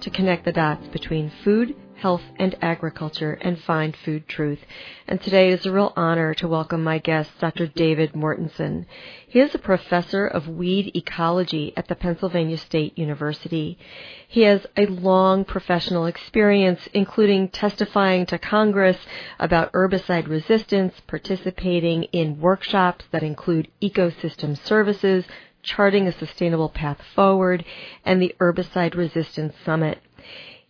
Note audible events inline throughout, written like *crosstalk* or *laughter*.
to connect the dots between food, health, and agriculture and find food truth. And today is a real honor to welcome my guest, Dr. David Mortensen. He is a professor of weed ecology at the Pennsylvania State University. He has a long professional experience, including testifying to Congress about herbicide resistance, participating in workshops that include ecosystem services, charting a sustainable path forward, and the Herbicide Resistance Summit.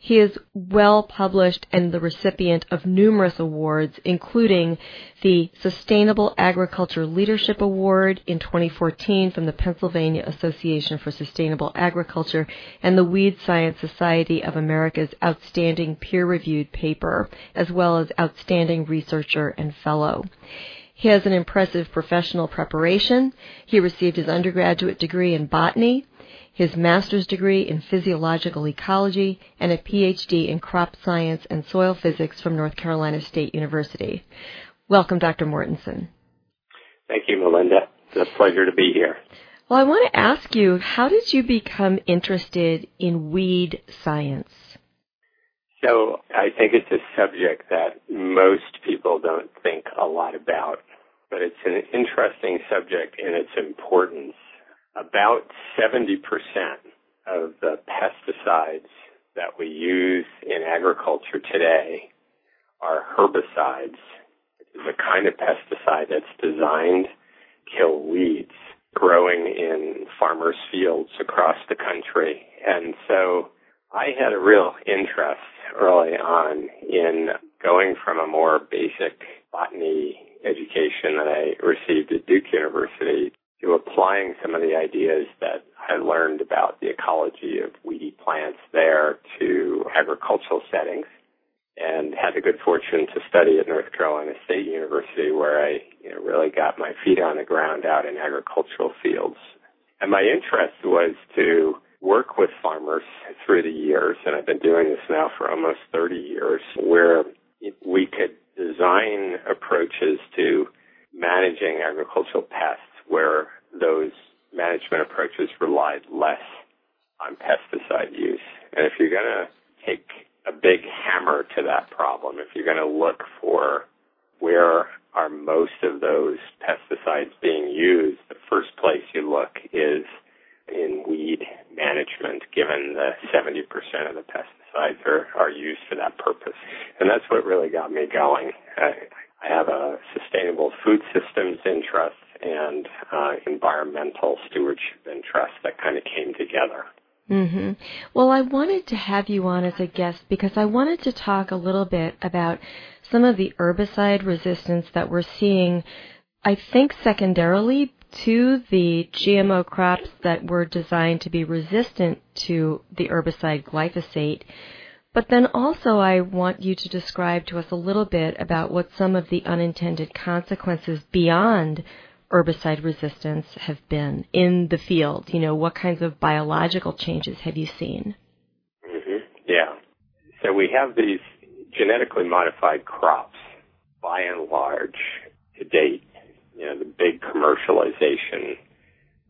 He is well published and the recipient of numerous awards, including the Sustainable Agriculture Leadership Award in 2014 from the Pennsylvania Association for Sustainable Agriculture and the Weed Science Society of America's Outstanding Peer Reviewed Paper, as well as Outstanding Researcher and Fellow. He has an impressive professional preparation. He received his undergraduate degree in botany, his master's degree in physiological ecology, and a PhD in crop science and soil physics from North Carolina State University. Welcome, Dr. Mortensen. Thank you, Melinda. It's a pleasure to be here. Well, I want to ask you, how did you become interested in weed science? So, I think it's a subject that most people don't think a lot about, but it's an interesting subject in its importance about 70% of the pesticides that we use in agriculture today are herbicides. It's a kind of pesticide that's designed to kill weeds growing in farmers' fields across the country. And so I had a real interest early on in going from a more basic botany education that I received at Duke University to applying some of the ideas that I learned about the ecology of weedy plants there to agricultural settings and had the good fortune to study at North Carolina State University where I you know, really got my feet on the ground out in agricultural fields. And my interest was to work with farmers through the years, and I've been doing this now for almost 30 years, where we could design approaches to managing agricultural pests where those management approaches relied less on pesticide use. And if you're going to take a big hammer to that problem, if you're going to look for where are most of those pesticides being used, the first place you look is in weed management, given the 70% of the pesticides are, are used for that purpose. And that's what really got me going. I, I have a sustainable food systems interest and uh, environmental stewardship interest that kind of came together. Mm-hmm. Well, I wanted to have you on as a guest because I wanted to talk a little bit about some of the herbicide resistance that we're seeing, I think secondarily to the GMO crops that were designed to be resistant to the herbicide glyphosate. But then also I want you to describe to us a little bit about what some of the unintended consequences beyond herbicide resistance have been in the field? You know, what kinds of biological changes have you seen? Mm-hmm. Yeah. So we have these genetically modified crops, by and large, to date. You know, the big commercialization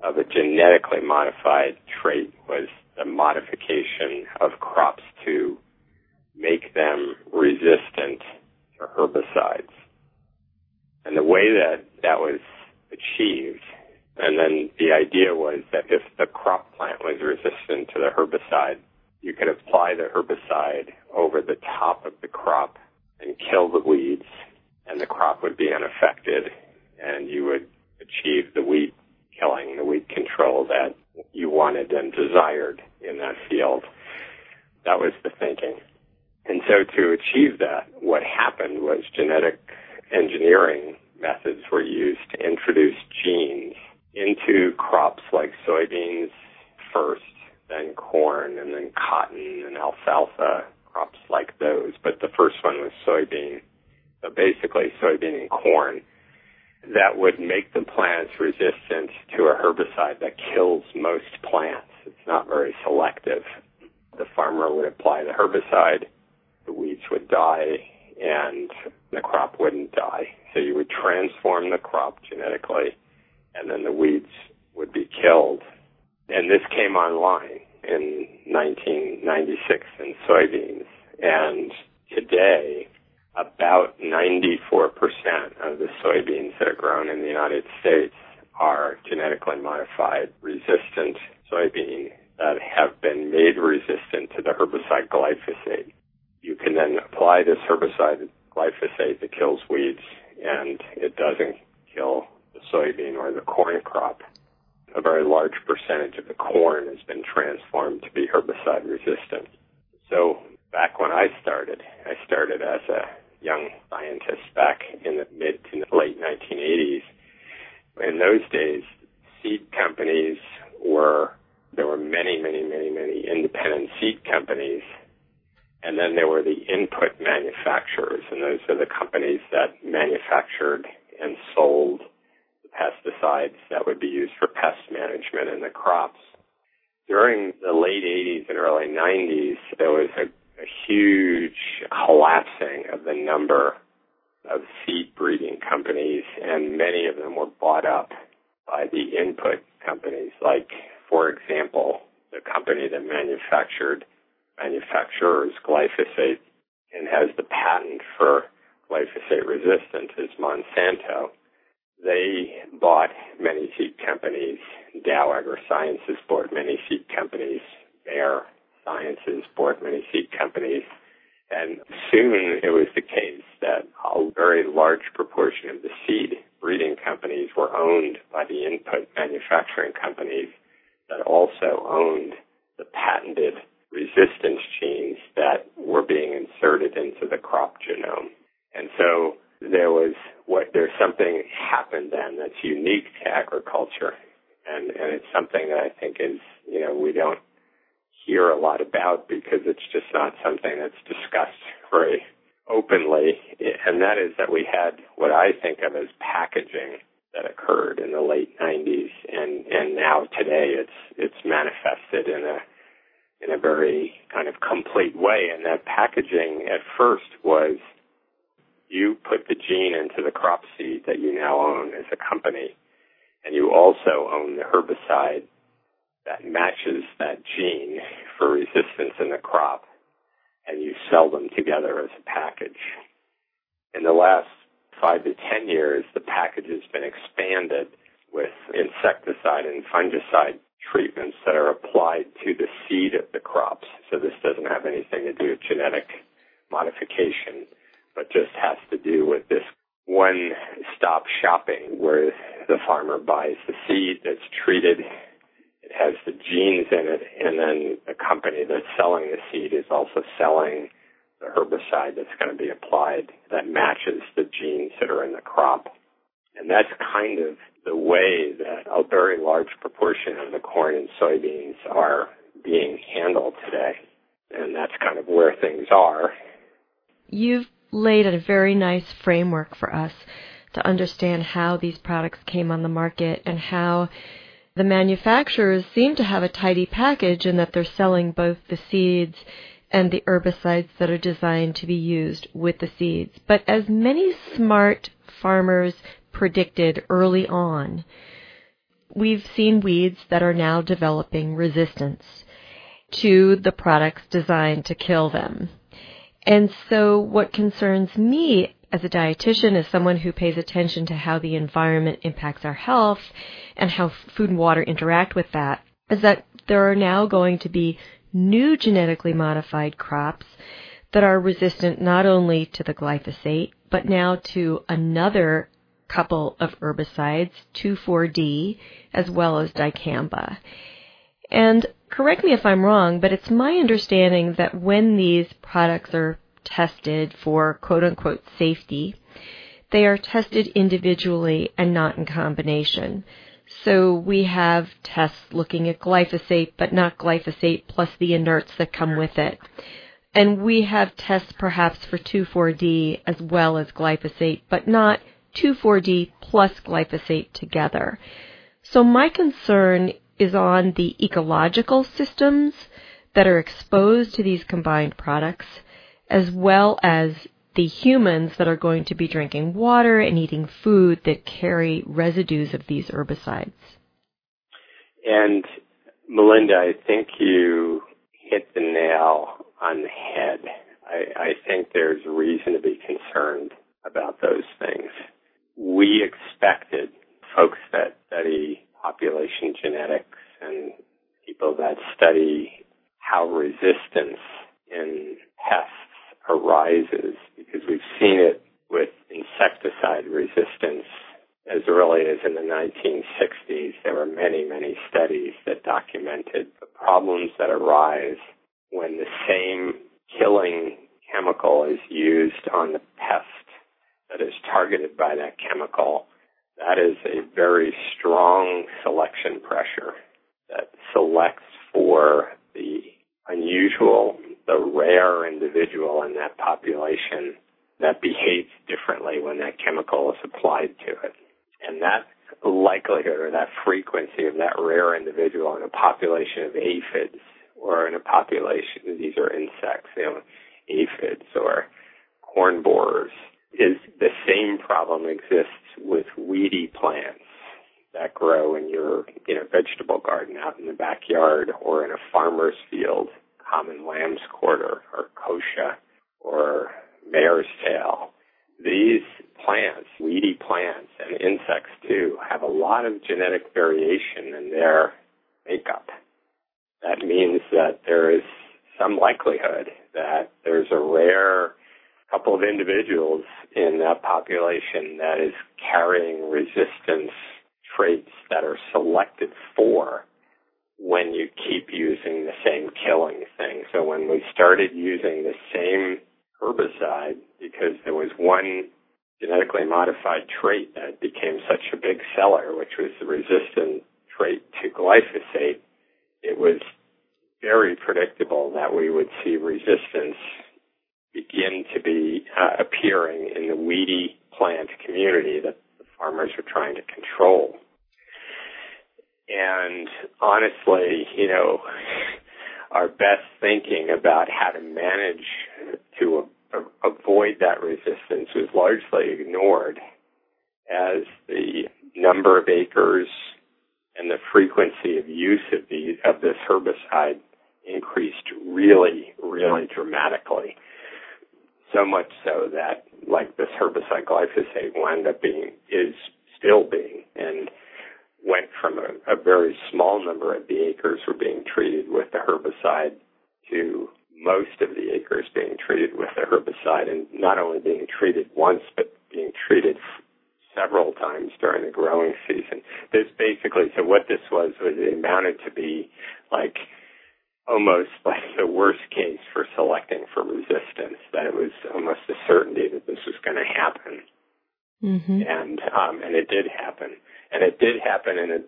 of a genetically modified trait was the modification of crops to make them resistant to herbicides. And the way that that was achieved. And then the idea was that if the crop plant was resistant to the herbicide, you could apply the herbicide over the top of the crop and kill the weeds, and the crop would be unaffected, and you would achieve the weed killing, the weed control that you wanted and desired in that field. That was the thinking. And so to achieve that, what happened was genetic engineering methods were used to introduce genes into crops like soybeans first, then corn, and then cotton and alfalfa crops like those, but the first one was soybean. So basically soybean and corn that would make the plants resistant to a herbicide that kills most plants. It's not very selective. The farmer would apply the herbicide, the weeds would die, and the crop wouldn't die. So you would transform the crop genetically, and then the weeds would be killed. And this came online in 1996 in soybeans. And today, about 94% of the soybeans that are grown in the United States are genetically modified resistant soybean that have been made resistant to the herbicide glyphosate. You can then apply this herbicide glyphosate that kills weeds and it doesn't kill the soybean or the corn crop. A very large percentage of the corn has been transformed to be herbicide resistant. So back when I started, I started as a young scientist back in the mid to late 1980s. In those days, seed companies were, there were many, many, many, many independent seed companies. And then there were the input manufacturers, and those are the companies that manufactured and sold the pesticides that would be used for pest management in the crops. During the late 80s and early 90s, there was a a huge collapsing of the number of seed breeding companies, and many of them were bought up by the input companies. Like, for example, the company that manufactured manufacturers glyphosate and has the patent for glyphosate resistance is Monsanto. They bought many seed companies. Dow AgroSciences bought many seed companies. Bayer Sciences bought many seed companies. And soon it was the case that a very large proportion of the seed breeding companies were owned by the input manufacturing companies that also owned the patented resistance genes that were being inserted into the crop genome. And so there was what there's something happened then that's unique to agriculture and, and it's something that I think is, you know, we don't hear a lot about because it's just not something that's discussed very openly. And that is that we had what I think of as packaging that occurred in the late 90s and, and now today it's, it's manifested in a, in a very kind of complete way. And that packaging at first was you put the gene into the crop seed that you now own as a company and you also own the herbicide that matches that gene in the crop, and you sell them together as a package. In the last five to ten years, the package has been expanded with insecticide and fungicide treatments that are applied to the seed of the crops. So this doesn't have anything to do with genetic modification, but just has to do with this one stop shopping where the farmer buys the seed that's treated has the genes in it, and then the company that's selling the seed is also selling the herbicide that's going to be applied that matches the genes that are in the crop. And that's kind of the way that a very large proportion of the corn and soybeans are being handled today. And that's kind of where things are. You've laid a very nice framework for us to understand how these products came on the market and how the manufacturers seem to have a tidy package in that they're selling both the seeds and the herbicides that are designed to be used with the seeds. But as many smart farmers predicted early on, we've seen weeds that are now developing resistance to the products designed to kill them. And so what concerns me as a dietitian, as someone who pays attention to how the environment impacts our health and how food and water interact with that, is that there are now going to be new genetically modified crops that are resistant not only to the glyphosate, but now to another couple of herbicides, 2,4-D, as well as dicamba. And correct me if I'm wrong, but it's my understanding that when these products are tested for quote unquote safety, they are tested individually and not in combination. So we have tests looking at glyphosate, but not glyphosate plus the inerts that come with it. And we have tests perhaps for 2,4-D as well as glyphosate, but not 2,4-D plus glyphosate together. So my concern is on the ecological systems that are exposed to these combined products, as well as the humans that are going to be drinking water and eating food that carry residues of these herbicides. And Melinda, I think you hit the nail on the head. I, I think there's reason to be concerned about those things. We expected folks that study population genetics and people that study how resistance in pests because we've seen it with insecticide resistance as early as in the 1960s. There were many, many studies that documented the problems that arise when the same killing chemical is used on the pest that is targeted by that chemical. That is a very strong selection pressure that selects for the unusual, the rare individual in that population that behaves differently when that chemical is applied to it. And that likelihood or that frequency of that rare individual in a population of aphids or in a population, these are insects, you aphids or corn borers, is the same problem exists with weedy plants that grow in your you know vegetable garden out in the backyard or in a farmer's field, common lamb's quarter or kochia or mare's tail. These plants, weedy plants and insects too, have a lot of genetic variation in their makeup. That means that there is some likelihood that there's a rare couple of individuals in that population that is carrying resistance traits that are selected for when you keep using the same killing thing. So when we started using the same herbicide because there was one genetically modified trait that became such a big seller, which was the resistant trait to glyphosate, it was very predictable that we would see resistance begin to be uh, appearing in the weedy plant community that the farmers are trying to control. And honestly, you know, *laughs* our best thinking about how to manage to a- avoid that resistance was largely ignored as the number of acres and the frequency of use of the of this herbicide increased really, really dramatically. So much so that like this herbicide glyphosate wound up being is still being and went from a, a very small number of the acres were being treated with the herbicide to most of the acres being treated with the herbicide and not only being treated once but being treated several times during the growing season. This basically, so what this was, was it amounted to be like almost like the worst case for selecting for resistance, that it was almost a certainty that this was going to happen. Mm-hmm. And, um, and it did happen. And it did happen in a,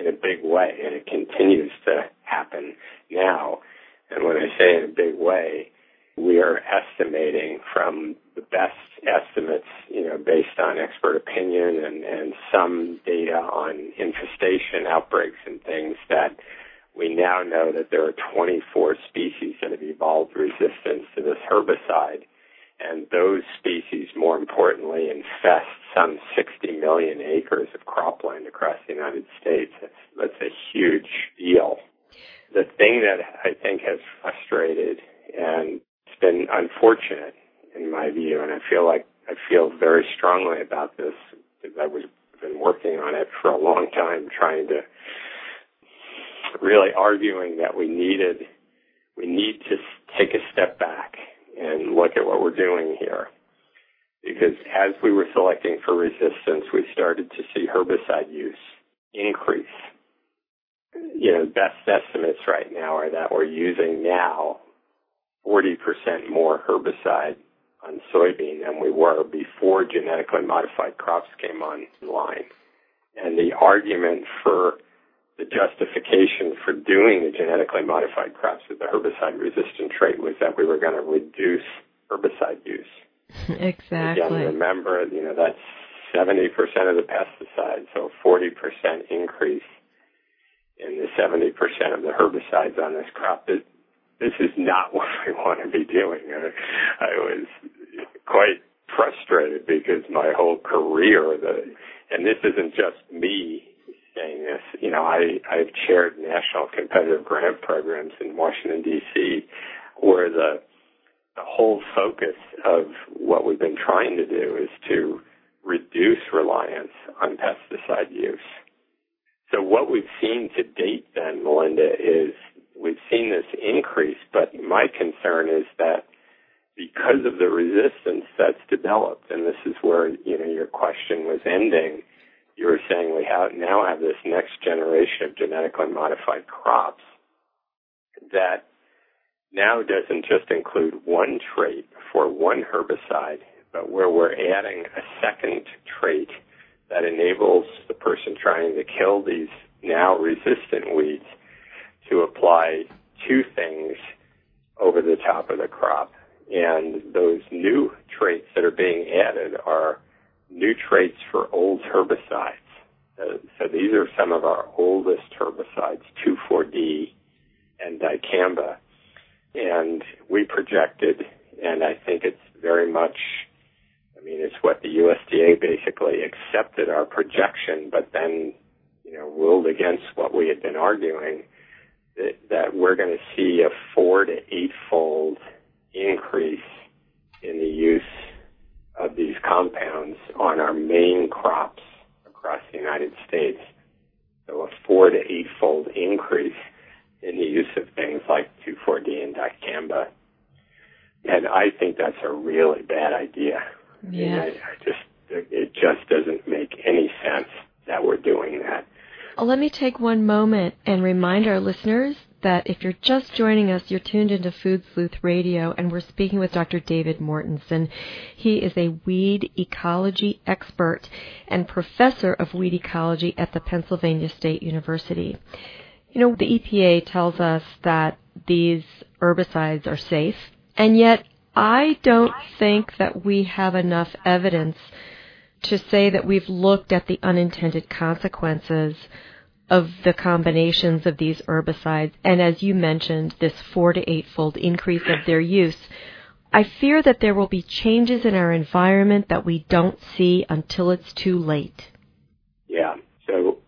in a big way and it continues to happen now. And when I say in a big way, we are estimating from the best estimates, you know, based on expert opinion and, and some data on infestation outbreaks and things that we now know that there are 24 species that have evolved resistance to this herbicide. And those species, more importantly, infest some 60 million acres of cropland across the United States. That's, a huge deal. The thing that I think has frustrated and it's been unfortunate in my view, and I feel like I feel very strongly about this because I was been working on it for a long time, trying to really arguing that we needed we need to take a step back and look at what we're doing here. Because as we were selecting for resistance, we started to see herbicide use increase. You know, best estimates right now are that we're using now 40% more herbicide on soybean than we were before genetically modified crops came online. And the argument for justification for doing the genetically modified crops with the herbicide resistant trait was that we were going to reduce herbicide use. *laughs* Exactly. Again, remember, you know, that's 70% of the pesticides, so 40% increase in the 70% of the herbicides on this crop. This, this is not *laughs* what we want to be doing. I, I was quite frustrated because my whole career, the, and this isn't just me saying this, you know, I, I've chaired national competitive grant programs in Washington D.C. where the, the whole focus of what we've been trying to do is to reduce reliance on pesticide use. So what we've seen to date then, Melinda, is we've seen this increase, but my concern is that because of the resistance that's developed, and this is where, you know, your question was ending, you were saying we have now have this next generation of genetically modified crops that now doesn't just include one trait for one herbicide, but where we're adding a second trait that enables the person trying to kill these now resistant weeds to apply two things over the top of the crop. And those new traits that are being added are new traits for old herbicides. Uh, so these are some of our oldest herbicides, 2,4-D and dicamba. And we projected, and I think it's very much I mean, it's what the USDA basically accepted our projection, but then, you know, ruled against what we had been arguing that, that we're going to see a four to eightfold increase in the use of these compounds on our main crops across the United States. So a four to eightfold increase in the use of things like 2,4-D and dicamba. And I think that's a really bad idea. Yeah. I, I just, it just doesn't make any sense that we're doing that. Well, let me take one moment and remind our listeners that if you're just joining us, you're tuned into Food Sleuth Radio, and we're speaking with Dr. David Mortensen. He is a weed ecology expert and professor of weed ecology at the Pennsylvania State University. You know, the EPA tells us that these herbicides are safe, and yet I don't think that we have enough evidence to say that we've looked at the unintended consequences of the combinations of these herbicides, and as you mentioned, this four to eightfold increase of their use. I fear that there will be changes in our environment that we don't see until it's too late. Yeah. So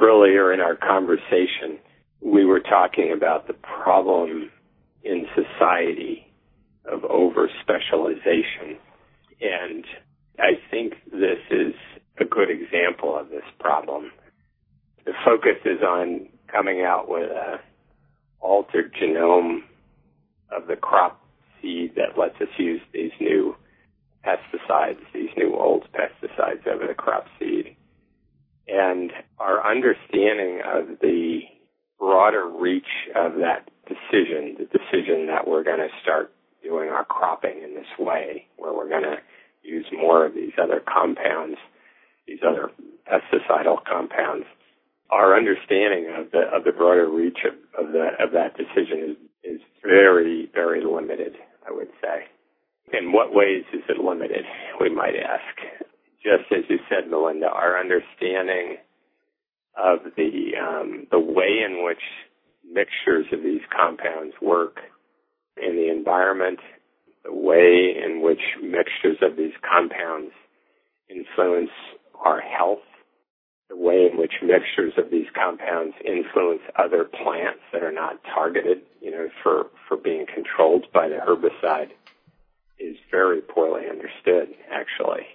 earlier in our conversation, we were talking about the problem in society of over specialization. And I think this is a good example of this problem. The focus is on coming out with a altered genome of the crop seed that lets us use these new pesticides, these new old pesticides over the crop seed. And our understanding of the broader reach of that decision, the decision that we're going to start doing our cropping in this way, where we're going to use more of these other compounds, these other pesticidal compounds. Our understanding of the of the broader reach of, of the of that decision is is very very limited. I would say. In what ways is it limited? We might ask. Just as you said, Melinda, our understanding of the um, the way in which mixtures of these compounds work in the environment, the way in which mixtures of these compounds influence our health, the way in which mixtures of these compounds influence other plants that are not targeted, you know, for, for being controlled by the herbicide is very poorly understood, actually.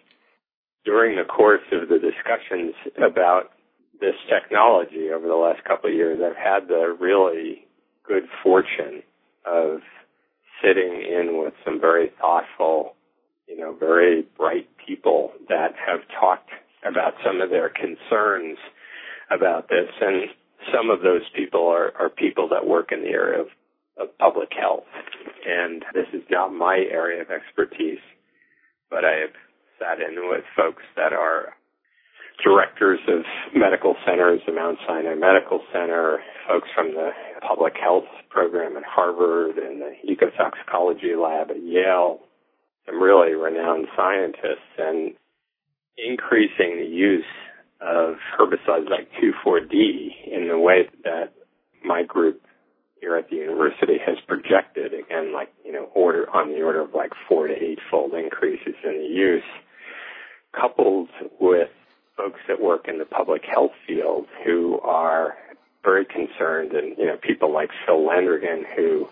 During the course of the discussions about this technology over the last couple of years, I've had the really good fortune of sitting in with some very thoughtful, you know, very bright people that have talked about some of their concerns about this. And some of those people are, are people that work in the area of, of public health. And this is not my area of expertise, but I have sat in with folks that are directors of medical centers, the Mount Sinai Medical Center, folks from the public health program at Harvard and the ecotoxicology lab at Yale, some really renowned scientists, and increasing the use of herbicides like 2,4-D in the way that my group here at the university has projected, again, like, you know, order on the order of like four to eight fold increases in the use, coupled with folks that work in the public health field who are very concerned and, you know, people like Phil Landrigan, who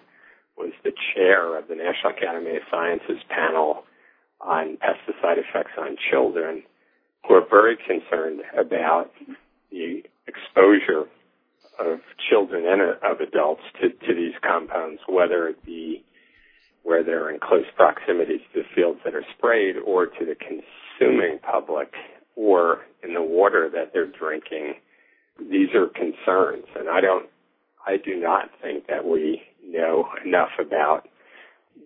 was the chair of the National Academy of Sciences panel on pesticide effects on children, who are very concerned about the exposure of children and of adults to, to these compounds, whether it be where they're in close proximity to the fields that are sprayed or to the consuming public or in the water that they're drinking. These are concerns and I don't, I do not think that we know enough about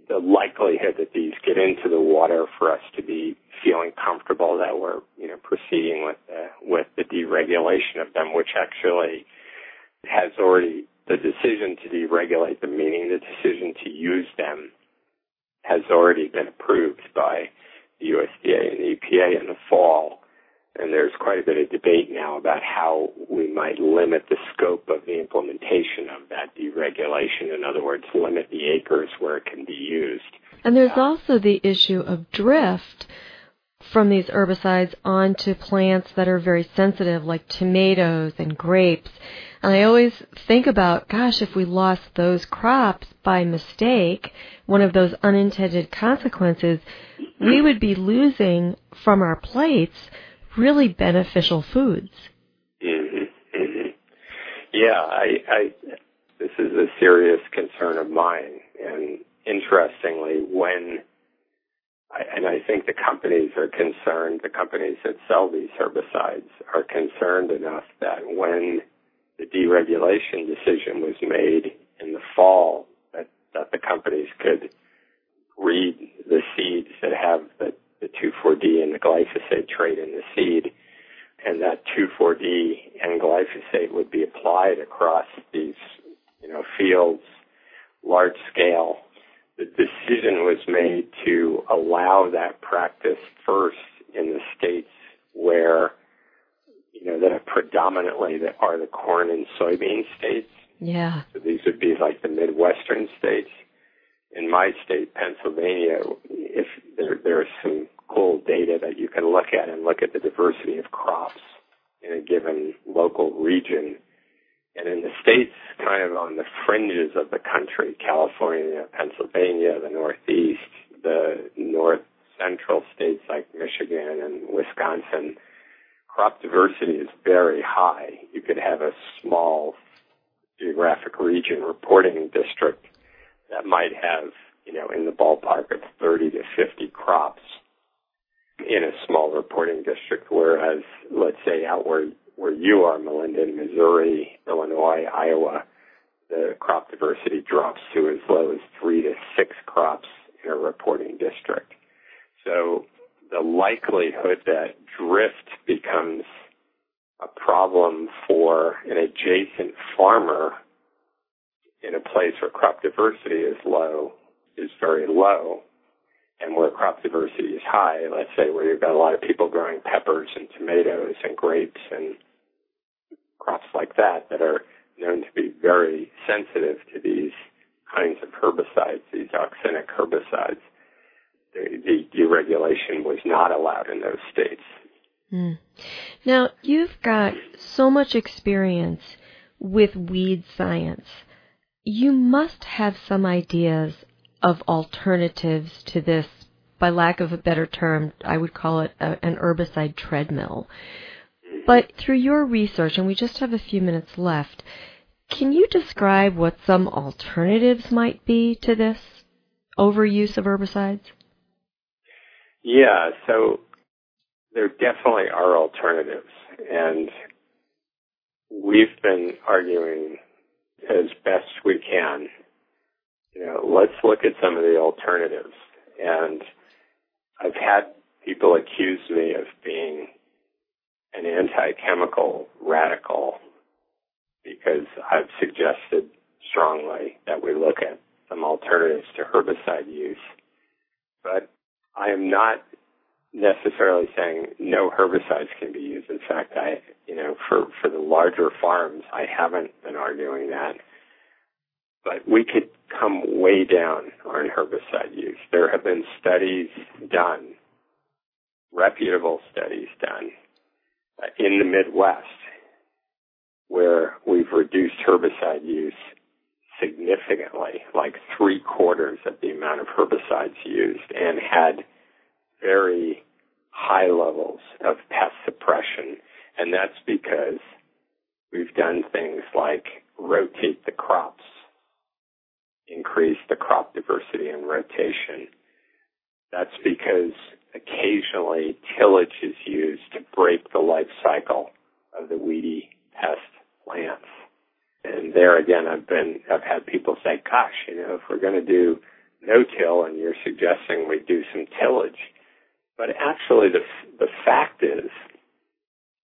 the likelihood that these get into the water for us to be feeling comfortable that we're, you know, proceeding with the, with the deregulation of them, which actually has already, the decision to deregulate them, meaning the decision to use them, has already been approved by the USDA and the EPA in the fall. And there's quite a bit of debate now about how we might limit the scope of the implementation of that deregulation. In other words, limit the acres where it can be used. And there's uh, also the issue of drift from these herbicides onto plants that are very sensitive, like tomatoes and grapes. And I always think about, gosh, if we lost those crops by mistake, one of those unintended consequences, we would be losing from our plates really beneficial foods. Mm-hmm, mm-hmm. Yeah, I, I, this is a serious concern of mine. And interestingly, when I, and I think the companies are concerned, the companies that sell these herbicides are concerned enough that when the deregulation decision was made in the fall, that, that the companies could read the seeds that have the, the 2,4-D and the glyphosate trait in the seed, and that 2,4-D and glyphosate would be applied across these, you know, fields, large scale, the decision was made to allow that practice first in the states where, you know, that are predominantly that are the corn and soybean states. Yeah. So these would be like the Midwestern states. In my state, Pennsylvania, if there, there's some cool data that you can look at and look at the diversity of crops in a given local region and in the states kind of on the fringes of the country, California, Pennsylvania, the Northeast, the North Central states like Michigan and Wisconsin, crop diversity is very high. You could have a small geographic region reporting district that might have, you know, in the ballpark of 30 to 50 crops in a small reporting district, whereas let's say out where where you are, Melinda, in Missouri, Illinois, Iowa, the crop diversity drops to as low as three to six crops in a reporting district. So the likelihood that drift becomes a problem for an adjacent farmer in a place where crop diversity is low is very low. And where crop diversity is high, let's say where you've got a lot of people growing peppers and tomatoes and grapes and crops like that that are known to be very sensitive to these kinds of herbicides, these auxinic herbicides. The, the deregulation was not allowed in those states. Mm. Now, you've got so much experience with weed science. You must have some ideas of alternatives to this, by lack of a better term, I would call it a, an herbicide treadmill. But through your research, and we just have a few minutes left, can you describe what some alternatives might be to this overuse of herbicides? Yeah, so there definitely are alternatives, and we've been arguing as best we can. You know, let's look at some of the alternatives. And I've had people accuse me of being an anti-chemical radical because I've suggested strongly that we look at some alternatives to herbicide use. But I am not necessarily saying no herbicides can be used. In fact, I, you know, for, for the larger farms, I haven't been arguing that. But we could come way down on herbicide use. There have been studies done, reputable studies done, uh, in the Midwest where we've reduced herbicide use significantly, like three quarters of the amount of herbicides used, and had very high levels of pest suppression. And that's because we've done things like rotate the crops, increase the crop diversity and rotation. That's because occasionally tillage is used to break the life cycle of the weedy pest plants. And there again, I've been, I've had people say, gosh, you know, if we're going to do no-till and you're suggesting we do some tillage. But actually the, the fact is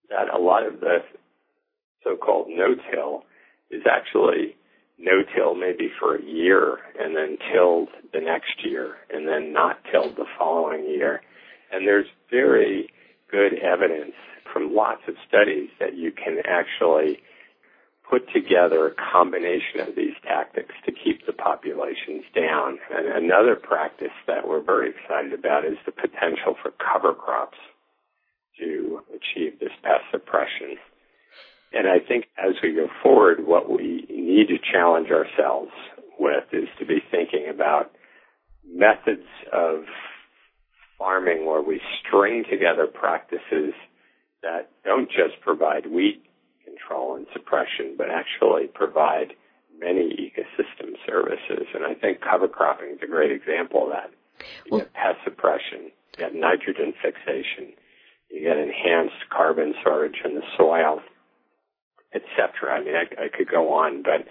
that a lot of the so-called no-till is actually no-till maybe for a year and then tilled the next year and then not tilled the following year. And there's very good evidence from lots of studies that you can actually put together a combination of these tactics to keep the populations down. And another practice that we're very excited about is the potential for cover crops to achieve this pest suppression. And I think as we go forward, what we need to challenge ourselves with is to be thinking about methods of farming where we string together practices that don't just provide weed control and suppression, but actually provide many ecosystem services. And I think cover cropping is a great example of that. You well, get pest suppression, you get nitrogen fixation, you get enhanced carbon storage in the soil, etc. I mean, I, I could go on, but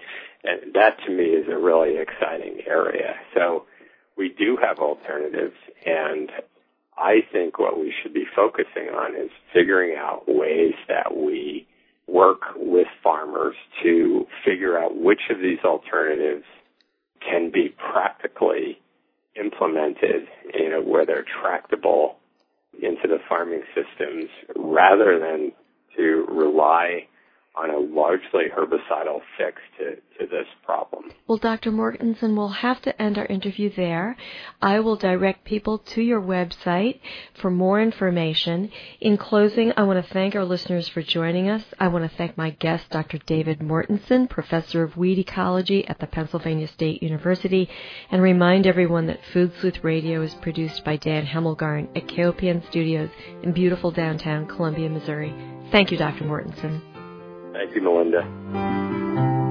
that to me is a really exciting area. So we do have alternatives, and I think what we should be focusing on is figuring out ways that we work with farmers to figure out which of these alternatives can be practically implemented, you know, where they're tractable into the farming systems rather than to rely on a largely herbicidal fix to, to this problem. Well, Dr. Mortensen, we'll have to end our interview there. I will direct people to your website for more information. In closing, I want to thank our listeners for joining us. I want to thank my guest, Dr. David Mortensen, Professor of Weed Ecology at the Pennsylvania State University, and remind everyone that Food Sleuth Radio is produced by Dan Hemmelgarn at KOPN Studios in beautiful downtown Columbia, Missouri. Thank you, Dr. Mortensen. Thank you, Melinda.